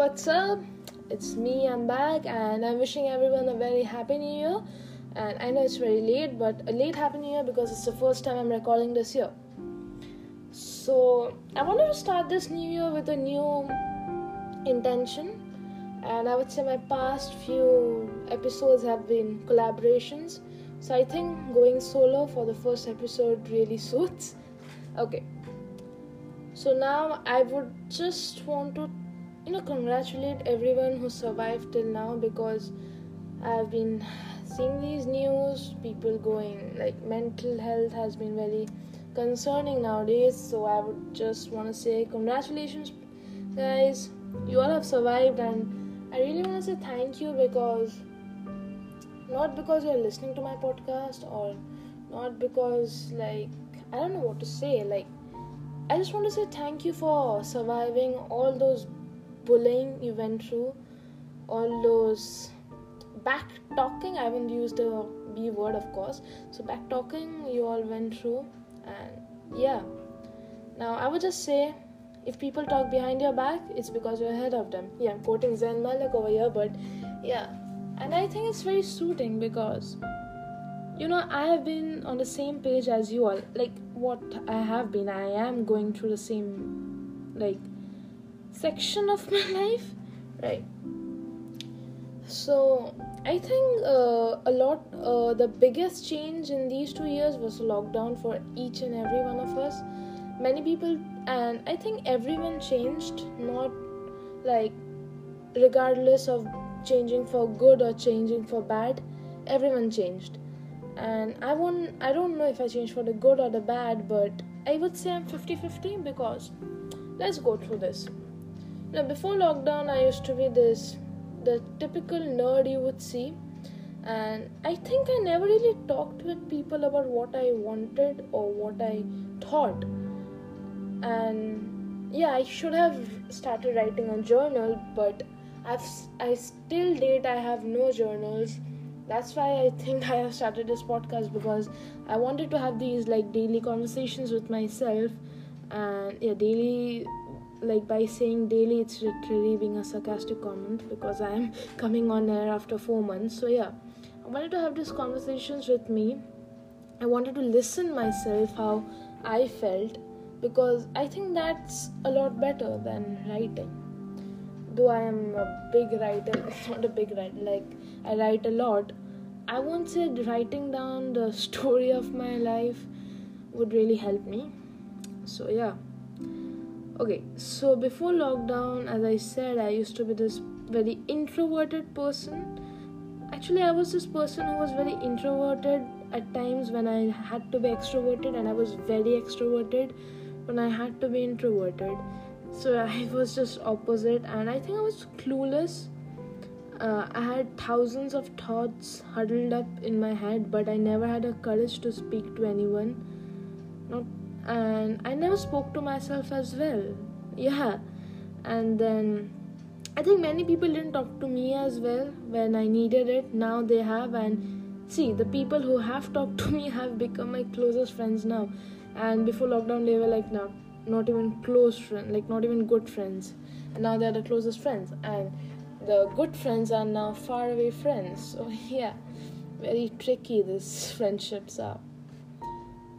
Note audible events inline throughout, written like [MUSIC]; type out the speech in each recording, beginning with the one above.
what's up? It's me, I'm back, and I'm wishing everyone a very happy new year. And I know it's very late, but a late happy new year because it's the first time I'm recording this year. So, I wanted to start this new year with a new intention, and I would say my past few episodes have been collaborations. So, I think going solo for the first episode really [LAUGHS] suits. Okay, so now I would just want to you know congratulate everyone who survived till now because I've been seeing these news people going like mental health has been very concerning nowadays. So I would just want to say congratulations guys. You all have survived and I really want to say thank you because not because you're listening to my podcast or not because like I don't know what to say. Like I just want to say thank you for surviving all those bullying you went through, all those back talking. I haven't used the B word, of course. So, back talking you all went through, and yeah. Now, I would just say if people talk behind your back, it's because you're ahead of them. Yeah, I'm quoting Zayn Malik over here, but yeah. And I think it's very suiting because you know i have been on the same page as you all like what i have been i am going through the same like section of my life right? So i think uh, a lot uh, the biggest change in these two years was lockdown for each and every one of us. Many people and i think everyone changed not like regardless of changing for good or changing for bad everyone changed. And i won't i don't know if i changed for the good or the bad but i would say i'm 50-50 because let's go through this now, before lockdown, I used to be this the typical nerd you would see, and I think I never really talked with people about what I wanted or what I thought. And yeah, I should have started writing a journal, but I've I still date I have no journals. That's why I think [LAUGHS] I have started this podcast because I wanted to have these like daily conversations with myself and yeah daily like by saying daily it's literally being a sarcastic comment because i am [LAUGHS] coming on air after four months. So yeah. I wanted to have these conversations with me. I wanted to listen myself how i felt because i think that's a lot better than writing. Though i am a big writer [LAUGHS] it's not a big writer like i write a lot. I won't say writing down the [LAUGHS] story of my life would really help me. So yeah okay so before lockdown as i said i used to be this very introverted person. Actually i was this person who was very introverted at times when i had to be extroverted and i was very extroverted when i had to be introverted. So [LAUGHS] i was just opposite and i think i was clueless. Uh, i had thousands of thoughts huddled up in my head but i never had the courage to speak to anyone. Not and I never spoke to myself as well. Yeah, and then I think many people didn't talk to me as well when I needed it. Now they have, and see, the people who have [LAUGHS] talked to me have become my closest friends now. And before lockdown, they were like, not not even close friends, like not even good friends. And now they're the closest friends, and the good friends are now far away friends. So [LAUGHS] yeah, very tricky these friendships are.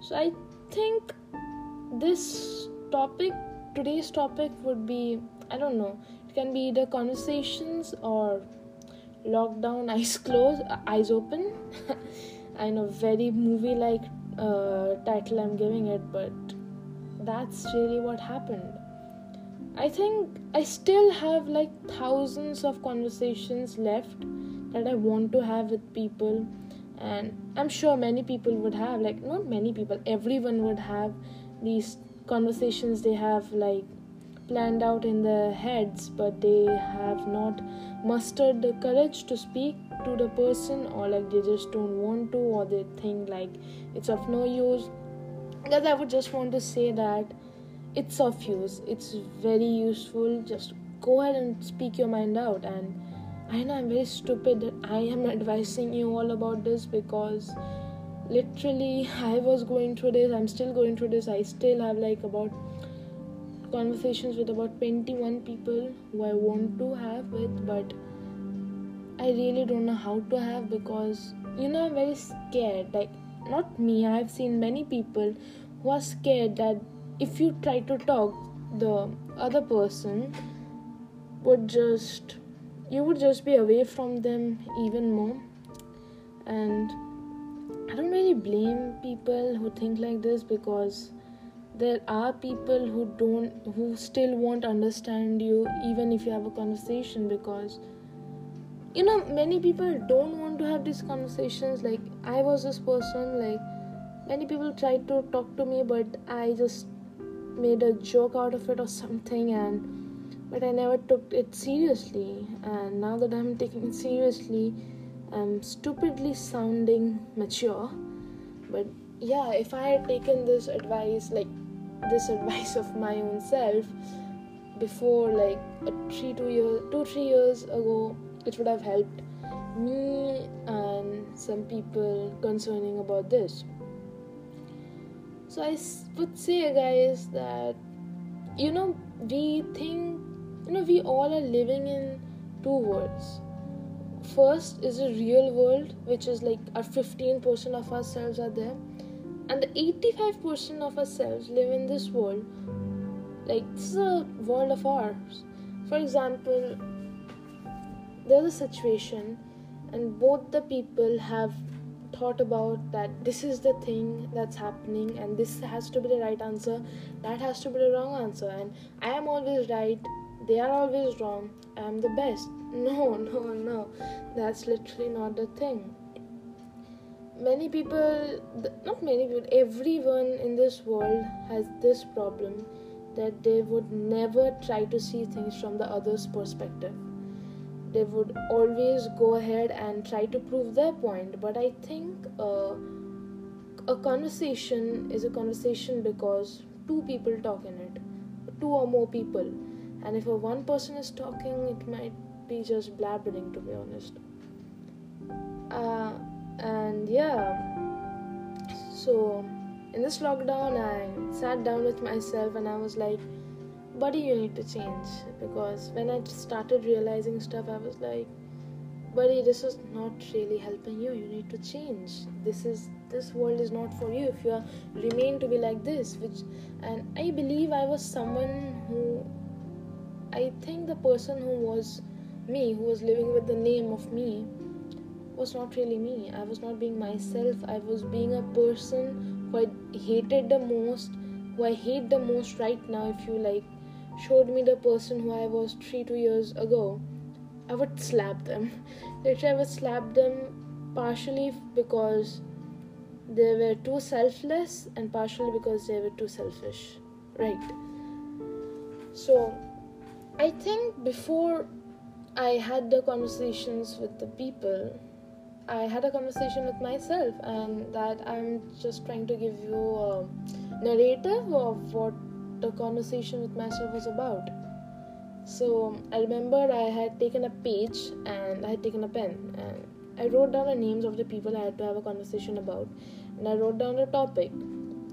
So I think this topic, today's topic, would be I don't know, it can be either conversations or lockdown, [LAUGHS] eyes closed, eyes open. [LAUGHS] I know, very movie like uh, title I'm giving it, but that's really what happened. I think I still have like thousands of conversations left that I want to have with people, and I'm sure many people would have, like, not many people, everyone would have these conversations they have like planned out in their heads but they have not mustered the courage to speak to the person or like they just don't want to or they think like it's of no use. Because i would just want to say that it's of use. It's very useful. Just go ahead and speak your mind out. And i know i'm very stupid. That i am [LAUGHS] advising you all about this because literally i was going through this i'm still going through this i still have like about conversations with about 21 people who I want to have with, but I really don't know how to have because you know I'm very scared. Like, not me, I've seen many people who are scared that if you try to talk, the other person would just you would just be away from them even more and i don't really blame people who think like this because there are people who don't who still won't understand you even if you have a conversation because you know many people don't want to have these conversations. Like i was this person like many people tried to talk to me but i just made a joke out of it or something and but I never took it seriously. And now that I'm taking it seriously I'm stupidly sounding mature but yeah if I had taken this advice like this [LAUGHS] advice of my own self before like a three two years two three years ago it would have helped me and some people concerning about this so I would say, guys, that you know, we think, you know, we all are living in two worlds. First is a real world, which is like our 15% of ourselves are there, and the 85% of ourselves live in this world. Like, this is a world of ours. For example, there's a situation, and both the people have thought about that this is the thing that's happening and this has to be the right answer that has to be the wrong answer and i am always right they are always wrong i am the best no no no. That's literally not the thing. Many people not many people everyone in this world has this problem that they would never try to see things from the other's perspective. They would always go ahead and try to prove their point. But i think uh, a conversation is a conversation because two people talk in it two or more people. And if a one person is talking it might be just blabbering to be honest. Uh, and yeah. So in this lockdown i sat down with myself and i was like buddy you need to change. Because when i started realizing stuff i was like buddy this is not really helping you. You need to change. This is this world is not for you. If you are remain to be like this which and i believe i was someone who i think the person who was me who was living with the name of me was not really me i was not being myself i was being a person who i hated the most who i hate the most right now if you like showed me the person who I was three, two years ago, I would slap them. [LAUGHS] Literally, I would slap them partially because they were too selfless and partially because they were too selfish. Right. So, I think before I had the conversations with the people, I had a conversation with myself, and that I'm just trying to give you a narrative of what the conversation with myself was about. So I remember I had taken a page and I had taken a pen and I wrote down the names of the people I had to have a conversation about and I wrote down the topic.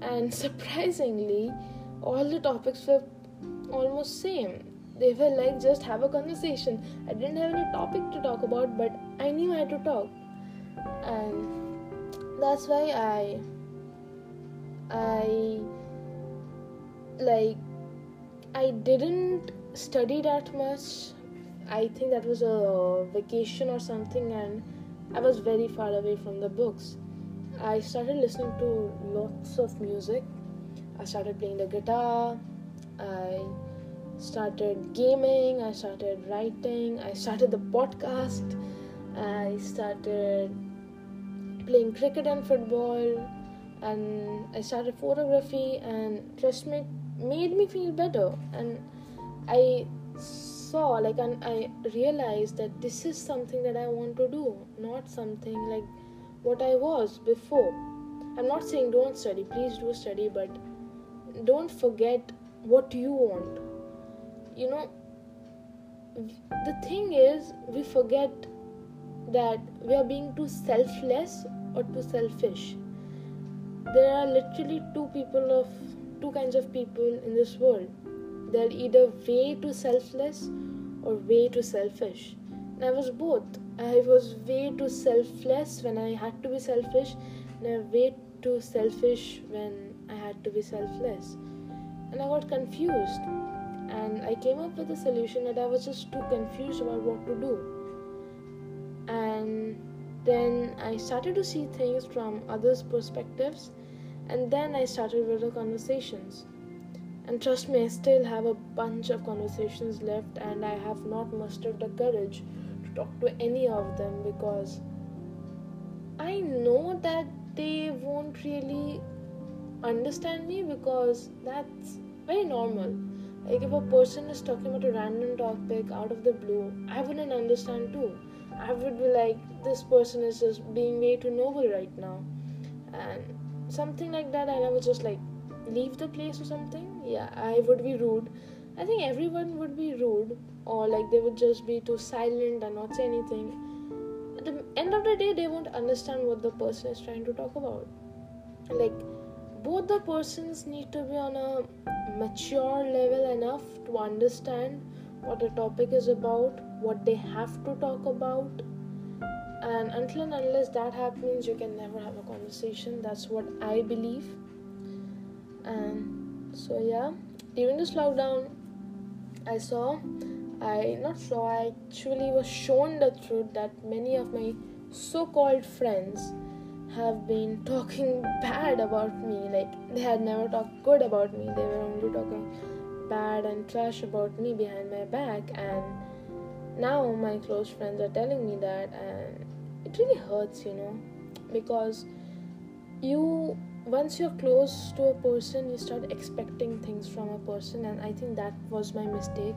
And [LAUGHS] surprisingly, all the topics were almost same. They were like just have a conversation. I didn't have any topic to talk about, but I knew I had to talk. And that's why I I like I didn't study that much. I think that was a vacation or something, and I was very far away from the books. I started listening to lots of music. I started playing the guitar. I started gaming. I started writing. I started the podcast. I started playing cricket and football. And I started photography. And trust me, made me feel better and i saw like and i realized that this is something that i want to do not something like what i was before i'm not saying don't study please do study but don't forget what you want you know the thing is we forget that we are being too selfless or too selfish there are literally two people of two kinds of people in this world they're either way too selfless or way too selfish. And I was both. I was way too selfless when I had to be selfish, and I was way too selfish when I had to be selfless. And I got confused. And I came up with a solution that I was just too confused about what to do. And then I started to see things from others' perspectives, and then I started with the conversations. And trust me, I still have a bunch of conversations left, and I have not mustered the courage to talk to any of them because I know that they won't really understand me because that's very normal. Like, if a person is talking about a random topic out of the blue, I wouldn't understand too. I would be like, this person is just being way too noble right now, and something like that, and I was just like, leave the place or something. Yeah i would be rude. I think everyone would be rude or like they would just be too silent and not say anything. At the end of the day they won't understand what the person is trying to talk about. Like both the persons need to be on a mature level enough to understand what the topic is about what they have to talk about. And until and unless that happens you can never have a conversation. That's what i believe. And so yeah during this lockdown i saw i not saw i actually was shown the truth that many of my so-called friends have been talking bad about me like they had never talked good about me. They were only talking bad and trash about me behind my back. And now my close friends are telling me that and it really hurts you know because you once you're close to a person you start expecting things from a person. And i think that was my mistake.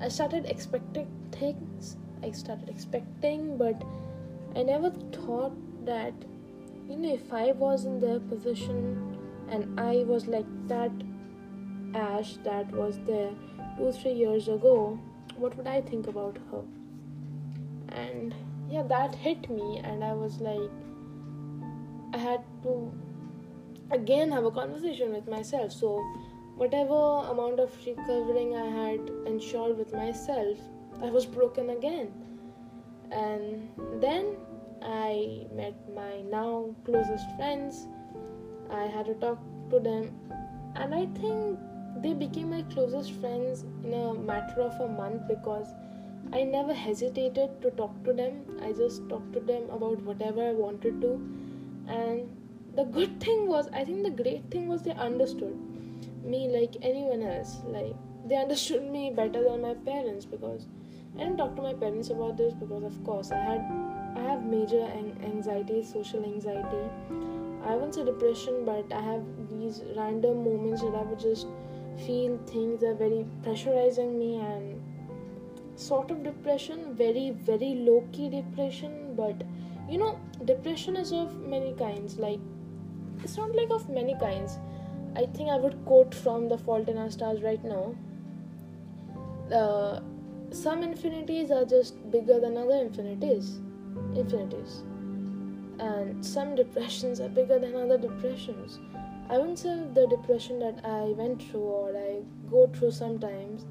I started expecting things. I started expecting but i never thought that you know if i was in their position and i was like that ash that was there two three years ago what would i think about her and yeah that hit me and i was like i had to again have a conversation with myself. So, whatever amount of recovering I had ensured with myself, I was broken again. And then I met my now closest friends. I had to talk to them, and I think they became my closest friends in a matter of a month because I never hesitated to talk to them. I just talked to them about whatever I wanted to, and the good [LAUGHS] thing was i think the great thing was they understood me like anyone else like they understood me better than my parents because i didn't talk to my parents about this because of course i had i have major anxiety social anxiety i won't say depression but i have these random moments that i would just feel things are very pressurizing me and sort of depression very very low key depression but you know depression is of many kinds like it's not like of many kinds. I think I would quote from The Fault in Our Stars right now. Uh, some infinities are just bigger than other infinities. Infinities. And some depressions are bigger than other depressions. I wouldn't say the depression that I went through or I go through sometimes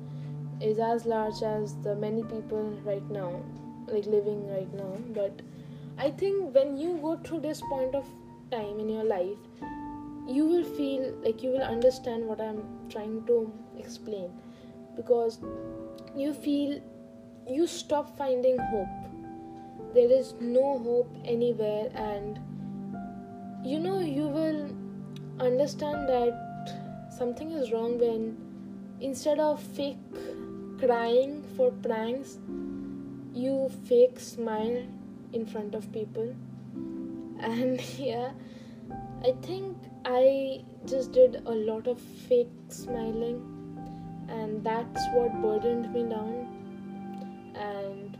is as large as the many people right now, like living right now. But I think when you go through this point of time in your life you will feel like you will understand what i'm trying to explain because you feel you stop finding hope there is no hope anywhere and you know you will understand that something is wrong when instead of fake crying for pranks you fake smile in front of people. [LAUGHS] And yeah i think i just did a lot of fake smiling and that's what burdened me down. And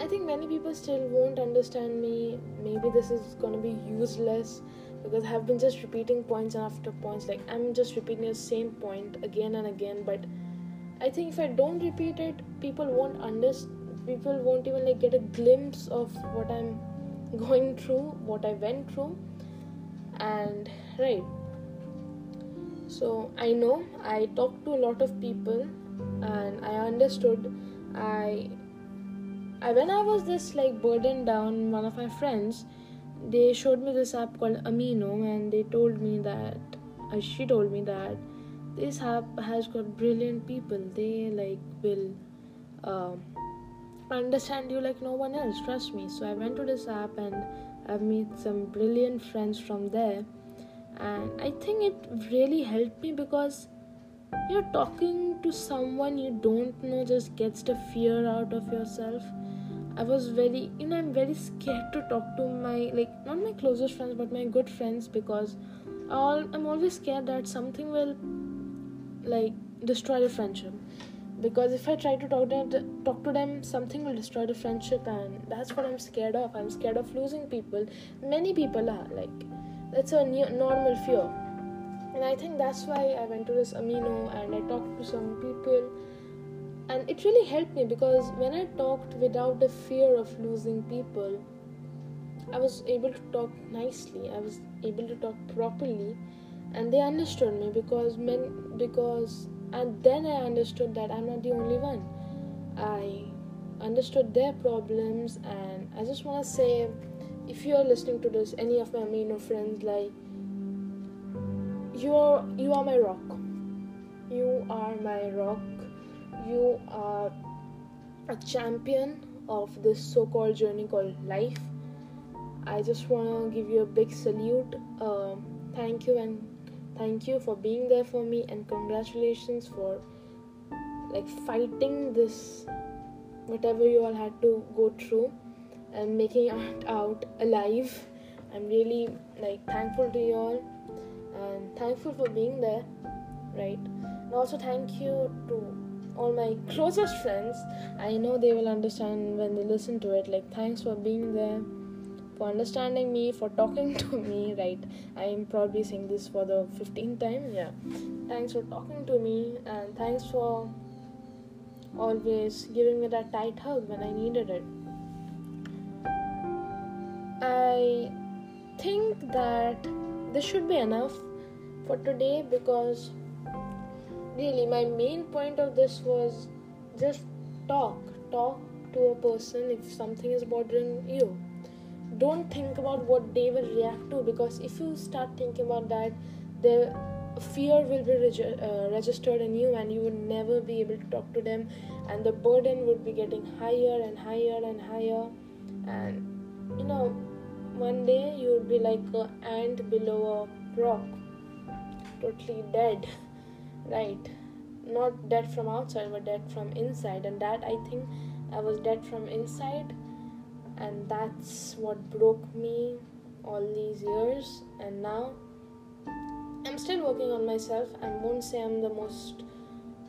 i think many people still won't understand me. Maybe this is to be useless because i've been just repeating points after points. Like i'm just repeating the same point again and again. But i think if i don't repeat it people won't understand people won't even like get a glimpse of what i'm [LAUGHS] going through what I went through. And right. So i know i talked to a lot of people and i understood. I I, when I was this like burdened down, one of my friends, they showed me this app called Amino, and they told me that, uh, she told me that this app has got brilliant people. They like will uh, understand you like no one else. Trust me. So I went to this app and I've met some brilliant friends from there, and I think it really helped me because you're talking to someone you don't know just gets the fear out of yourself I was very, you know, I'm very scared to talk to my, like, not my closest friends, but my good friends because all, I'm always scared that something will, like, destroy the friendship. Because if I try to talk to them, talk to them, something will destroy the friendship, and that's what I'm scared of. I'm scared of losing people. Many people are like, that's a new, normal fear, and I think that's why I went to this Amino and I talked to some people and it really helped me because when I talked without the fear of losing people, I was able to talk nicely. I was able to talk properly, and they understood me because men because and then I understood that I'm not the only one. I understood their problems, and I just want to say, if you are listening to this, any of my Amino friends, like you're you are my rock. You are my rock you are a champion of this so called journey called life. I just want to give you a big salute. Um, thank you and thank you for being there for me and congratulations for like fighting this whatever you all had to go through and making [LAUGHS] out alive. I'm really like thankful to you all and thankful for being there, right? And also thank you to all my closest friends i know they will understand when they listen to it like thanks for being there for understanding me for talking [LAUGHS] to me right? I'm probably saying this for the 15th time yeah. Thanks for talking to me and thanks for always giving me that tight hug when i needed it. I think that this should be enough for today because really my main point of this was just talk. Talk to a person if something is bothering you. Don't think about what they will react to because if you start thinking about that the fear will be reg- uh, registered in you and you would never be able to talk to them and the burden would be getting higher and higher and higher. And you know one day you would be like an ant below a rock totally dead [LAUGHS] right. Not dead from outside but dead from inside. And that i think i was dead from inside. And that's what broke me all these years. And now i'm still working on myself. I won't say i'm the most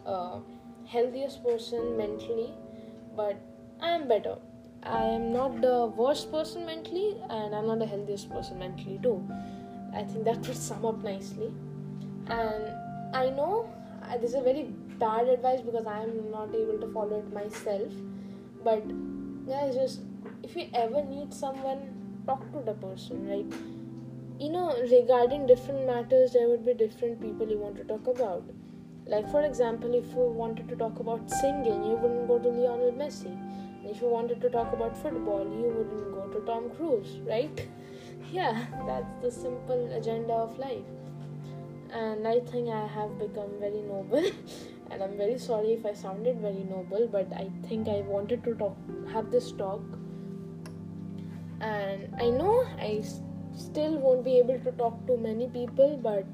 uh, healthiest person mentally but i am better. I am not the worst person mentally and i'm not the healthiest person mentally too. I think that would sum up nicely. And I know uh, this is a very bad advice because I am not able to follow it myself. But it's just if you ever need someone, talk to the person, right? You know, regarding different matters, there would be different people you want to talk about. Like, for example, if you wanted to talk about singing, you wouldn't go to Lionel Messi. if you wanted to talk about football, you wouldn't go to Tom Cruise, right? [LAUGHS] yeah, that's the simple agenda of life and I think I have become very noble. [LAUGHS] and I'm very sorry if I sounded very noble, but I think I wanted to talk, have this talk. And I know I s- still won't be able to talk to many people, but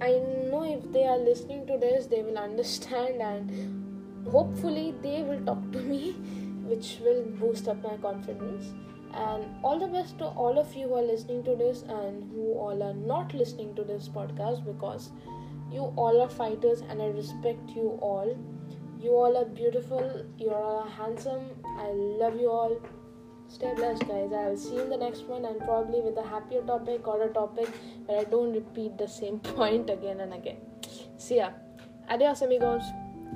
I know if they are listening to this, they will understand, and hopefully, they will talk to me, [LAUGHS] which will boost up my confidence and all the best to all of you who are listening to this and who all are not listening to this podcast because you all are fighters and I respect you all. You all are beautiful, you are handsome. I love you all. Stay blessed, guys. I will see you in the next one and probably with a happier topic or a topic where I don't repeat the same [LAUGHS] point again and again. See ya. Adios, amigos.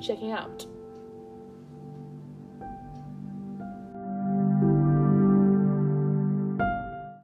Checking out.